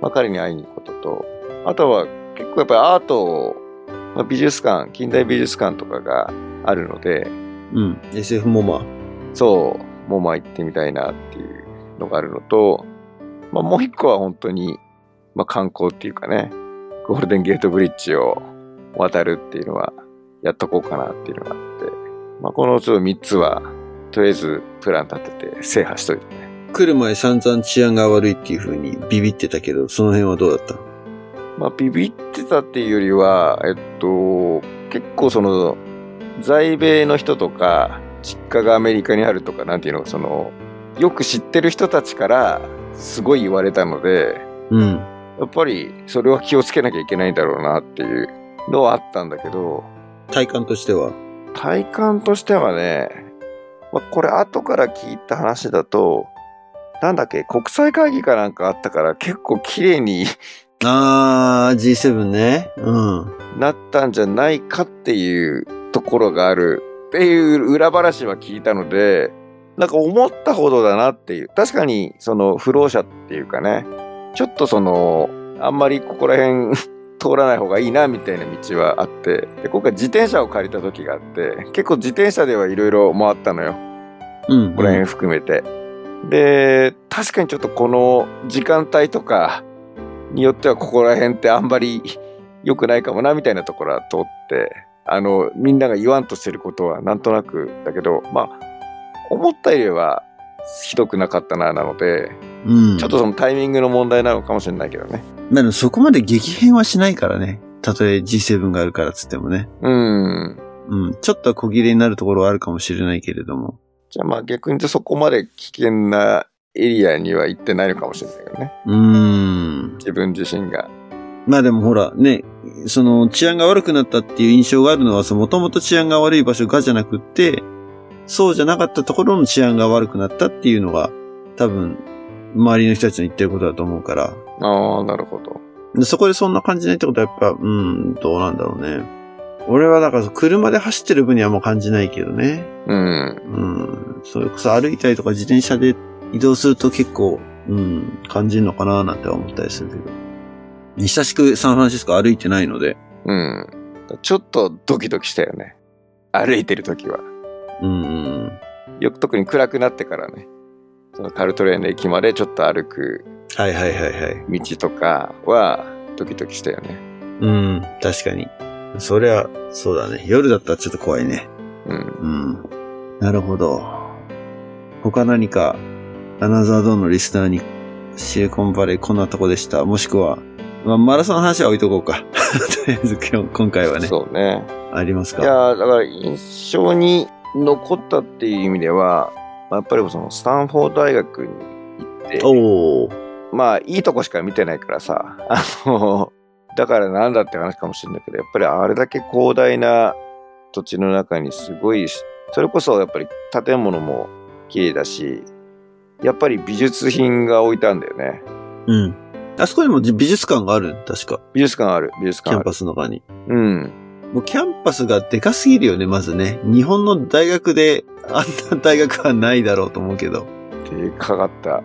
まあ、彼に会いに行くことと、あとは結構やっぱりアート、まあ、美術館、近代美術館とかがあるので、うん、SF モマ。そう、モマ行ってみたいなっていうのがあるのと、まあ、もう一個は本当に、まあ、観光っていうかね、ゴールデンゲートブリッジを渡るっていうのはやっとこうかなっていうのがあって、まあ、このちょっと3つは、とりあえずプラン立てて制覇しといてね。来る前散々治安が悪いっていう風にビビってたけど、その辺はどうだった？まあ、ビビってたっていうよりは、えっと、結構その、在米の人とか、実家がアメリカにあるとか、なんていうの、その、よく知ってる人たちから、すごい言われたので、うん。やっぱり、それは気をつけなきゃいけないんだろうなっていうのはあったんだけど、体感としては？体感としてはね、まあ、これ後から聞いた話だと、なんだっけ、国際会議かなんかあったから結構綺麗にあー、G7 ね。うん。なったんじゃないかっていうところがあるっていう裏話は聞いたので、なんか思ったほどだなっていう。確かに、その、不老者っていうかね、ちょっとその、あんまりここら辺 通らない方がいいなみたいな道はあって、で今回自転車を借りた時があって、結構自転車ではいろいろ回ったのよ。うん、うん、ここら辺含めて。で、確かにちょっとこの時間帯とか、によってはここら辺ってあんまり良くないかもなみたいなところは通ってあの、みんなが言わんとしてることはなんとなくだけど、まあ、思ったよりはひどくなかったな、なので、うん。ちょっとそのタイミングの問題なのかもしれないけどね。でもそこまで激変はしないからね。たとえ G7 があるからっつってもね。うん。うん。ちょっとは小切れになるところはあるかもしれないけれども。じゃあまあ逆に言うとそこまで危険なエリアには行ってないのかもしれないけどね。うーん。自分自身が。まあでもほら、ね、その治安が悪くなったっていう印象があるのは、もともと治安が悪い場所がじゃなくって、そうじゃなかったところの治安が悪くなったっていうのが、多分、周りの人たちの言ってることだと思うから、ああ、なるほど。でそこでそんな感じないってことはやっぱ、うん、どうなんだろうね。俺はだから車で走ってる分にはもう感じないけどね。うん。うん。それこそ歩いたりとか自転車で移動すると結構、うん、感じるのかななんて思ったりするけど。久しくサンフランシスコ歩いてないので、うん。ちょっとドキドキしたよね。歩いてる時は。うんうん。よく特に暗くなってからね。そのカルトレーンの駅までちょっと歩くはいはいはいはい。道とかはドキドキしたよね。うん、確かに。そりゃ、そうだね。夜だったらちょっと怖いね。うん。うん。なるほど。他何か、アナザードーンのリスナーに、シリコンバレーこんなとこでした。もしくは、まあ、マラソンの話は置いとこうか。とりあえず今日、今回はね、そうね。ありますか？いやーだから印象に残ったっていう意味では、まあやっぱりそのスタンフォード大学に行って、おー。まあいいとこしか見てないからさ、あの、だからなんだって話かもしれないけど、やっぱりあれだけ広大な土地の中にすごい、それこそやっぱり建物も綺麗だし、やっぱり美術品が置いてあるんだよね。うん。あそこにも美術館がある確か。美術館ある、美術館ある。キャンパスの中に。うん。もうキャンパスがでかすぎるよね、まずね。日本の大学で、あんな大学はないだろうと思うけど。でかかった。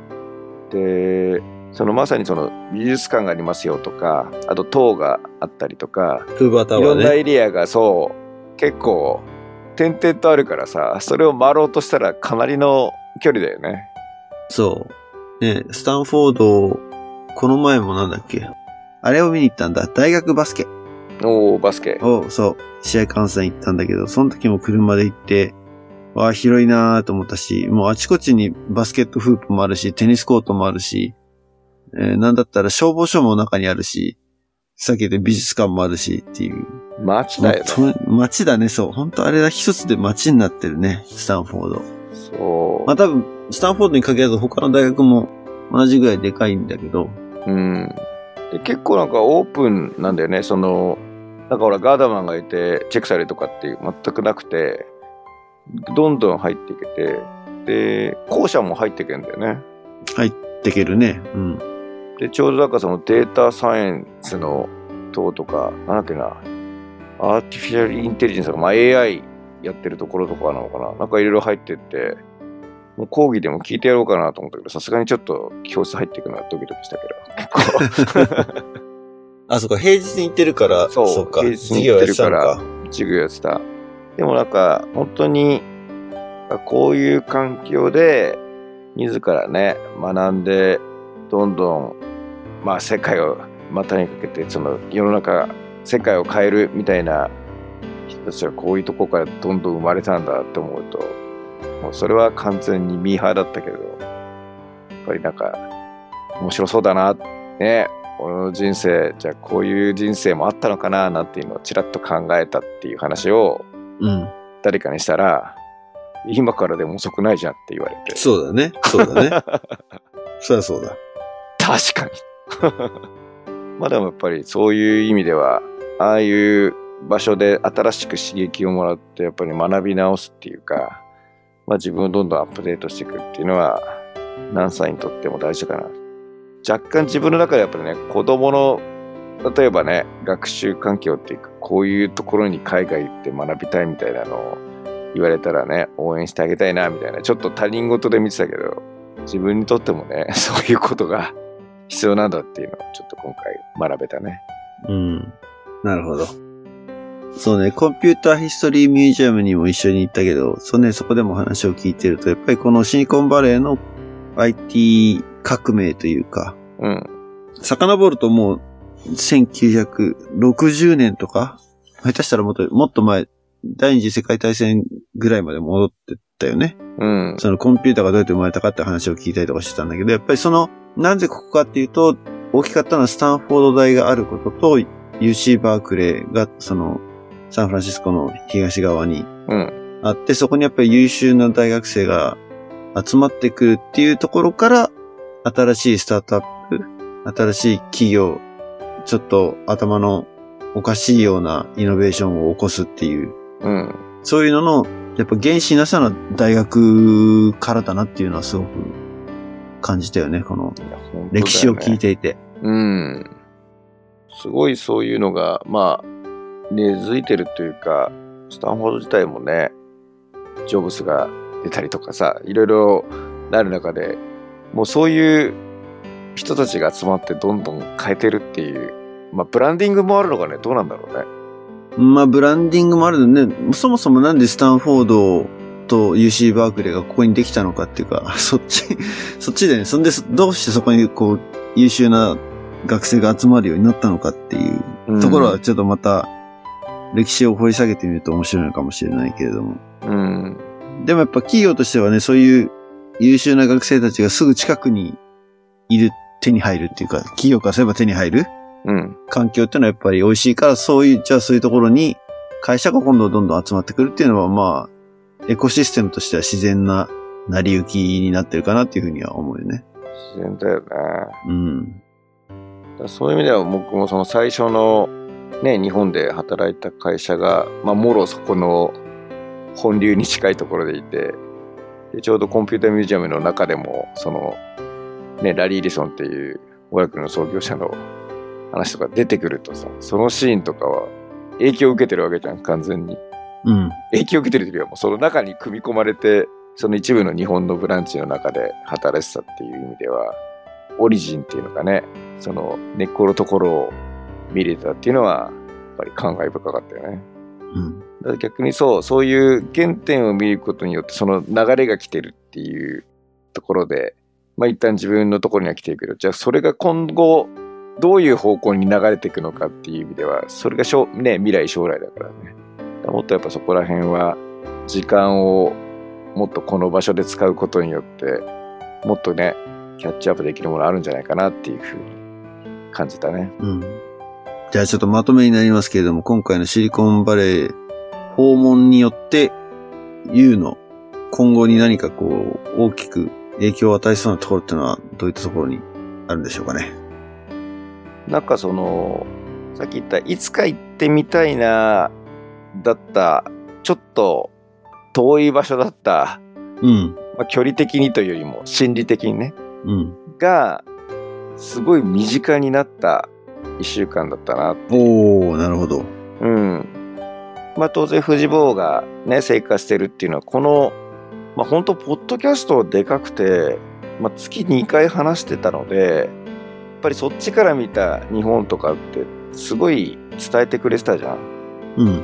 で、そのまさにその美術館がありますよとか、あと塔があったりとか、クーバータいろんな。エリアがそう、結構点々とあるからさ、それを回ろうとしたらかなりの距離だよね。そう。ね、スタンフォード、この前もなんだっけ？あれを見に行ったんだ。大学バスケおー、バスケ。を、そう、試合観戦行ったんだけど、その時も車で行って、わあ、広いなーと思ったし、もうあちこちにバスケットフープもあるし、テニスコートもあるし、えーなんだったら消防署も中にあるし、さっき言った美術館もあるしっていう。街だよね。街だね、そう。本当あれだ、一つで街になってるね、スタンフォード。そう。まあ多分、スタンフォードに限らず他の大学も同じぐらいでかいんだけど、うん。で結構なんかオープンなんだよね。その、なんかほらガーダマンがいてチェックされるとかっていう全くなくて、どんどん入っていけて、で、校舎も入っていけんだよね。できるね。うん。で、ちょうどなんかそのデータサイエンスの塔とか、なんだっけな、アーティフィシャルインテリジェンスとか、まあ、AI やってるところとかなのかな。なんかいろいろ入ってって、もう講義でも聞いてやろうかなと思ったけど、さすがにちょっと教室入っていくのはドキドキしたけど、結構。あ、そっか、平日に行ってるから、そうっか、平日に行ってるから授業やってた。でもなんか、本当に、こういう環境で、自らね、学んで、どんどん、まあ世界を股にかけて、その世の中、世界を変えるみたいな人たちはこういうとこからどんどん生まれたんだって思うと、もうそれは完全にミーハーだったけど、やっぱりなんか、面白そうだな、ね、俺の人生じゃあこういう人生もあったのかななんていうのをちらっと考えたっていう話をうん。誰かにしたら今からでも遅くないじゃんって言われてそうだね。そうだね。そりゃそうだ。確かに まあでもやっぱりそういう意味ではああいう場所で新しく刺激をもらってやっぱり学び直すっていうか、まあ、自分をどんどんアップデートしていくっていうのは何歳にとっても大事かな若干自分の中でやっぱりね子供の例えばね学習環境っていうかこういうところに海外行って学びたいみたいなのを言われたらね応援してあげたいなみたいなちょっと他人事で見てたけど自分にとってもね そういうことが 必要なんだっていうのをちょっと今回学べたね。うん。なるほど。そうね、コンピューターヒストリーミュージアムにも一緒に行ったけど、そうね、そこでも話を聞いてると、やっぱりこのシリコンバレーの IT 革命というか、うん。遡るともう1960年とか下手したらもっと、もっと前、第二次世界大戦ぐらいまで戻ってったよね。うん。そのコンピューターがどうやって生まれたかって話を聞いたりとかしてたんだけど、やっぱりその、なぜここかっていうと、大きかったのはスタンフォード大があることと、UC バークレーが、その、サンフランシスコの東側にうん。あって、そこにやっぱり優秀な大学生が集まってくるっていうところから、新しいスタートアップ、新しい企業、ちょっと頭のおかしいようなイノベーションを起こすっていう、うん。そういうのの、やっぱ原始なさの大学からだなっていうのはすごく感じたよね、このいや本当だよね歴史を聞いていて。うん。すごいそういうのが、まあ、根付いてるというか、スタンフォード自体もね、ジョブスが出たりとかさ、いろいろなる中で、もうそういう人たちが集まってどんどん変えてるっていう、まあ、ブランディングもあるのかね、どうなんだろうね。まあ、ブランディングもあるのね、そもそもなんでスタンフォードと UC バークレーがここにできたのかっていうか、そっち、そっちでね、そんで、どうしてそこにこう、優秀な学生が集まるようになったのかっていうところはちょっとまた、歴史を掘り下げてみると面白いのかもしれないけれども。うん。でもやっぱ企業としてはね、そういう優秀な学生たちがすぐ近くにいる、手に入るっていうか、企業からすれば手に入るうん。環境っていうのはやっぱり美味しいから、そういう、じゃあそういうところに会社が今度どんどん集まってくるっていうのは、まあ、エコシステムとしては自然な成り行きになってるかなっていうふうには思うよね。自然だよね。うん。そういう意味では僕もその最初のね、日本で働いた会社が、まあ、もろそこの本流に近いところでいて、でちょうどコンピューターミュージアムの中でも、その、ね、ラリー・リソンっていうオラクルの創業者の話とか出てくるとさ、そのシーンとかは影響を受けてるわけじゃん、完全に。うん。影響を受けてるというよりはもうその中に組み込まれてその一部の日本のブランチの中で働いてたっていう意味ではオリジンっていうのがねその根っこのところを見れたっていうのはやっぱり感慨深かったよね。うん。だから逆にそうそういう原点を見ることによってその流れが来てるっていうところでまあ一旦自分のところには来てるけどじゃあそれが今後どういう方向に流れていくのかっていう意味ではそれがしょ、ね、未来将来だからね。もっとやっぱそこら辺は時間をもっとこの場所で使うことによってもっとねキャッチアップできるものあるんじゃないかなっていうふうに感じたね。うん。じゃあちょっとまとめになりますけれども、今回のシリコンバレー訪問によって U の今後に何かこう大きく影響を与えそうなところっていうのはどういったところにあるんでしょうかね。なんかそのさっき言ったいつか行ってみたいなだったちょっと遠い場所だった、うん。まあ、距離的にというよりも心理的にねうん。がすごい身近になった1週間だったなおー、なるほど。うん。まあ当然、フジボーがね、成果してるっていうのは、この、まあ本当、ポッドキャストでかくて、まあ月2回話してたので、やっぱりそっちから見た日本とかって、すごい伝えてくれてたじゃん。うん。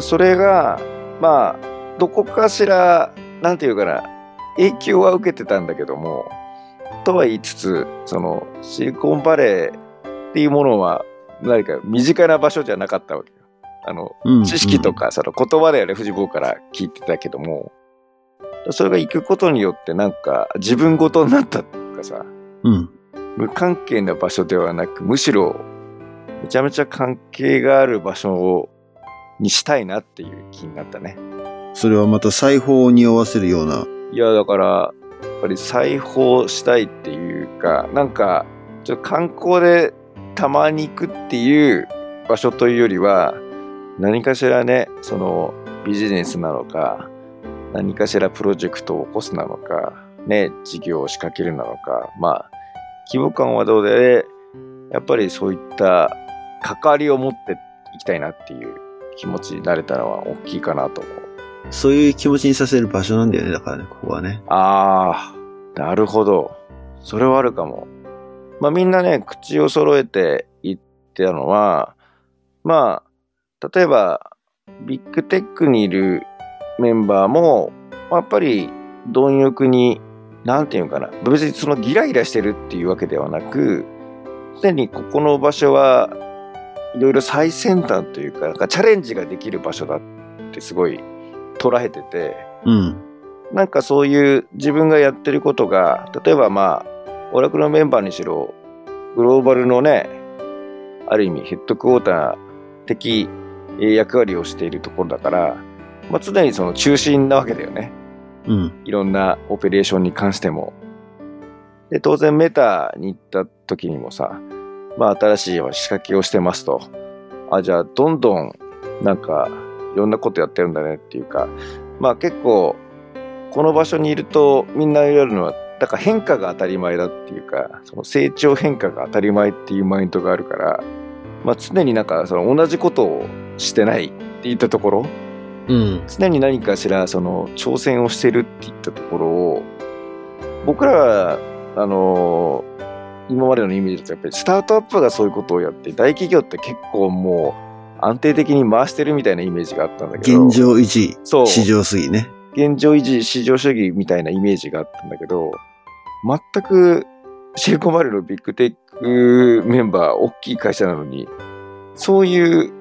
それが、まあ、どこかしら、なんていうかな、影響は受けてたんだけども、とは言いつつ、その、シリコンバレーっていうものは、何か身近な場所じゃなかったわけよ。あの、うん。知識とか、その言葉ではね、藤坊から聞いてたけども、それが行くことによって、なんか、自分ごとになったっていうかさ、うん。無関係な場所ではなく、むしろ、めちゃめちゃ関係がある場所をにしたいなっていう気になったね。それはまた裁縫を匂わせるような。いや、だから、やっぱり裁縫したいっていうか、なんか、ちょっと観光でたまに行くっていう場所というよりは、何かしらね、そのビジネスなのか、何かしらプロジェクトを起こすなのか、ね、事業を仕掛けるなのか、まあ、規模感はどうで、やっぱりそういった関わりを持っていきたいなっていう気持ちになれたのは大きいかなと思う。そういう気持ちにさせる場所なんだよね。だからね、ここはね。ああ、なるほど。それはあるかも。まあみんなね、口を揃えて言ってたのは、まあ、例えば、ビッグテックにいるメンバーも、やっぱり貪欲に、なんていうのかな、別にそのギラギラしてるっていうわけではなく、常にここの場所はいろいろ最先端というか、なんかチャレンジができる場所だってすごい捉えてて、うん。なんかそういう自分がやってることが、例えばまあ、オラクルのメンバーにしろ、グローバルのね、ある意味ヘッドクォーター的えー役割をしているところだから、まあ、常にその中心なわけだよね。うん。いろんなオペレーションに関しても。で、当然メタに行った時にもさ、まあ新しい仕掛けをしてますと。あ、じゃあどんどんなんかいろんなことやってるんだねっていうか、まあ結構この場所にいるとみんな言われるのは、だから変化が当たり前だっていうか、その成長変化が当たり前っていうマインドがあるから、まあ常になんかその同じことをしてないっていったところ、うん。常に何かしらその挑戦をしてるっていったところを僕らはあの今までのイメージだとやっぱりスタートアップがそういうことをやって大企業って結構もう安定的に回してるみたいなイメージがあったんだけど現状維持、そう市場主義ね。現状維持市場主義みたいなイメージがあったんだけど全くシリコンバレーのビッグテックメンバー大きい会社なのにそういう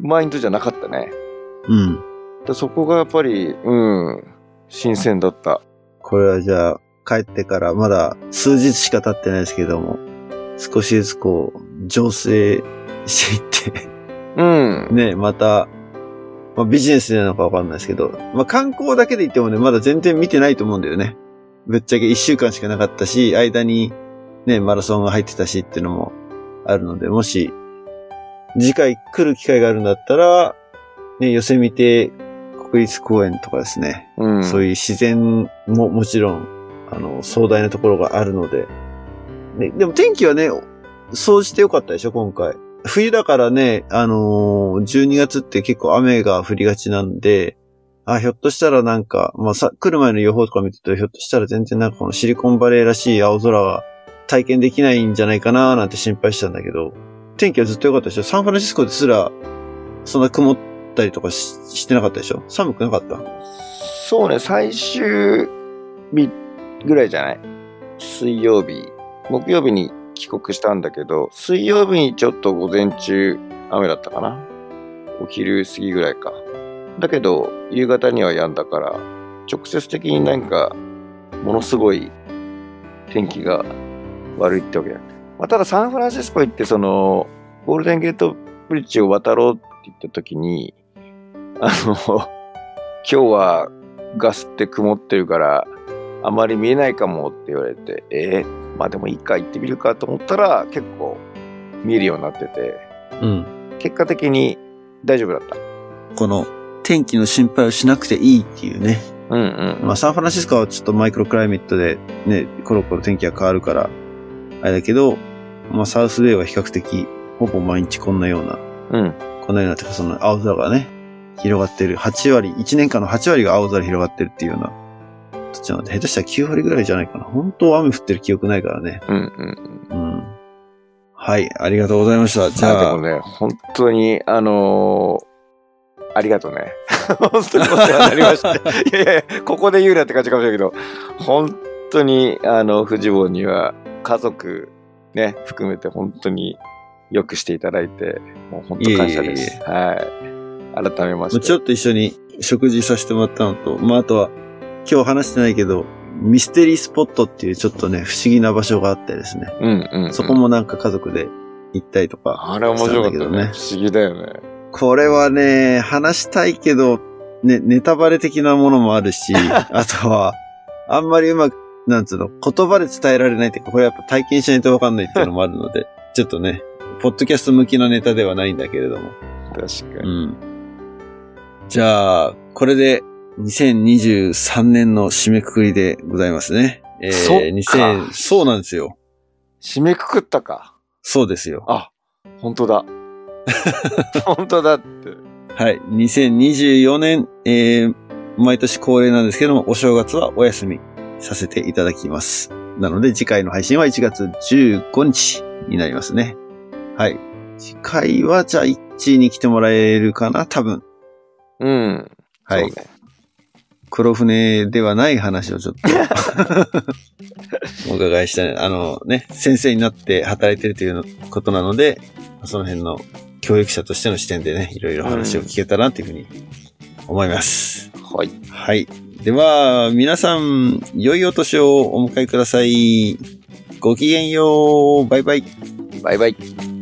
マインドじゃなかったね。うん。だそこがやっぱり、うん、新鮮だった。これはじゃあ、帰ってからまだ数日しか経ってないですけども、少しずつこう、醸成していって、うん。ね、また、まあ、ビジネスなのかわかんないですけど、まあ、観光だけで言ってもね、まだ全然見てないと思うんだよね。ぶっちゃけ一週間しかなかったし、間にね、マラソンが入ってたしっていうのもあるので、もし、次回来る機会があるんだったら、ね、寄せ見て国立公園とかですね、うん。そういう自然ももちろん、あの、壮大なところがあるので。ね、でも天気はね、そうしてよかったでしょ、今回。冬だからね、あのー12月って結構雨が降りがちなんで、あ、ひょっとしたらなんか、まあさ、来る前の予報とか見てると、ひょっとしたら全然なんかこのシリコンバレーらしい青空が体験できないんじゃないかななんて心配したんだけど、天気はずっと良かったでしょ？サンフランシスコですら、そんな曇ったりとかししてなかったでしょ？寒くなかった？そうね、最終日ぐらいじゃない？水曜日。木曜日に帰国したんだけど、水曜日にちょっと午前中雨だったかな。お昼過ぎぐらいか。だけど、夕方には止んだから、直接的になんか、ものすごい天気が悪いってわけじゃなくて。まあ、ただサンフランシスコ行って、その、ゴールデンゲートブリッジを渡ろうって言った時に、あの、今日はガスって曇ってるから、あまり見えないかもって言われて、えーまあでもいいか行ってみるかと思ったら、結構見えるようになってて、うん。結果的に大丈夫だった。この天気の心配をしなくていいっていうね。うんうん。まあサンフランシスコはちょっとマイクロクライメットでね、コロコロ天気が変わるから、あれだけど、まあサウスウェイは比較的ほぼ毎日こんなような、うん。こんなようなてかその青空がね、広がってる。8割、1年間の8割が青空広がってるっていうような。どっちなので下手したら9割ぐらいじゃないかな。本当は雨降ってる記憶ないからね。うんうんうん。うん。はい、ありがとうございました。じじゃゃあ、あでもね、本当に、あのーありがとうね。本当にお世話になりました。いやいやここで言うなって感じかもしれないけど、本当に、あの、フジボンには家族ね、含めて本当によくしていただいて、もう本当感謝でいえいえいす。はい。改めまして。ちょっと一緒に食事させてもらったのと、まあ、あとは、今日話してないけど、ミステリースポットっていうちょっとね、不思議な場所があってですね。うんうん、うん。そこもなんか家族で行ったりとか。あれ面白かったね。不思議だよね。これはね、話したいけど、ね、ネタバレ的なものもあるし、あとは、あんまりうまく、なんつうの、言葉で伝えられないっていうか、これやっぱ体験しないとわかんないっていうのもあるので、ちょっとね、ポッドキャスト向きなネタではないんだけれども。確かに。うん。じゃあ、これで2023年の締めくくりでございますね。えー、そっか2000そうなんですよ。締めくくったか。そうですよ。あ、本当だ。本当だって。はい。2024年、えー、毎年恒例なんですけども、お正月はお休みさせていただきます。なので、次回の配信は1月15日になりますね。はい。次回は、じゃあ、一致に来てもらえるかな多分。うん。はい。ね。黒船ではない話をちょっとお伺いしたい。あのね、先生になって働いてるということなので、その辺の教育者としての視点でね、いろいろ話を聞けたなというふうに思います。はい。はい。では、皆さん、良いお年をお迎えください。ごきげんよう。バイバイ。バイバイ。